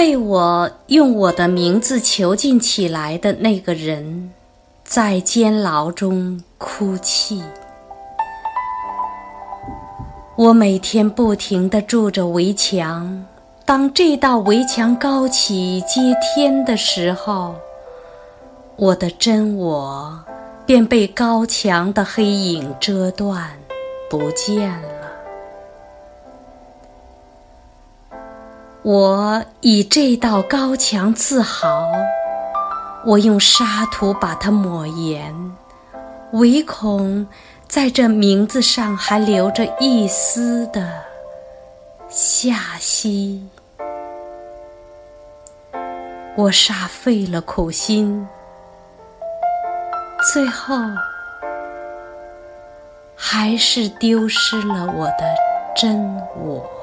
被我用我的名字囚禁起来的那个人，在监牢中哭泣。我每天不停地筑着围墙，当这道围墙高起接天的时候，我的真我便被高墙的黑影遮断，不见了。我以这道高墙自豪，我用沙土把它抹严，唯恐在这名字上还留着一丝的夏息。我煞费了苦心，最后还是丢失了我的真我。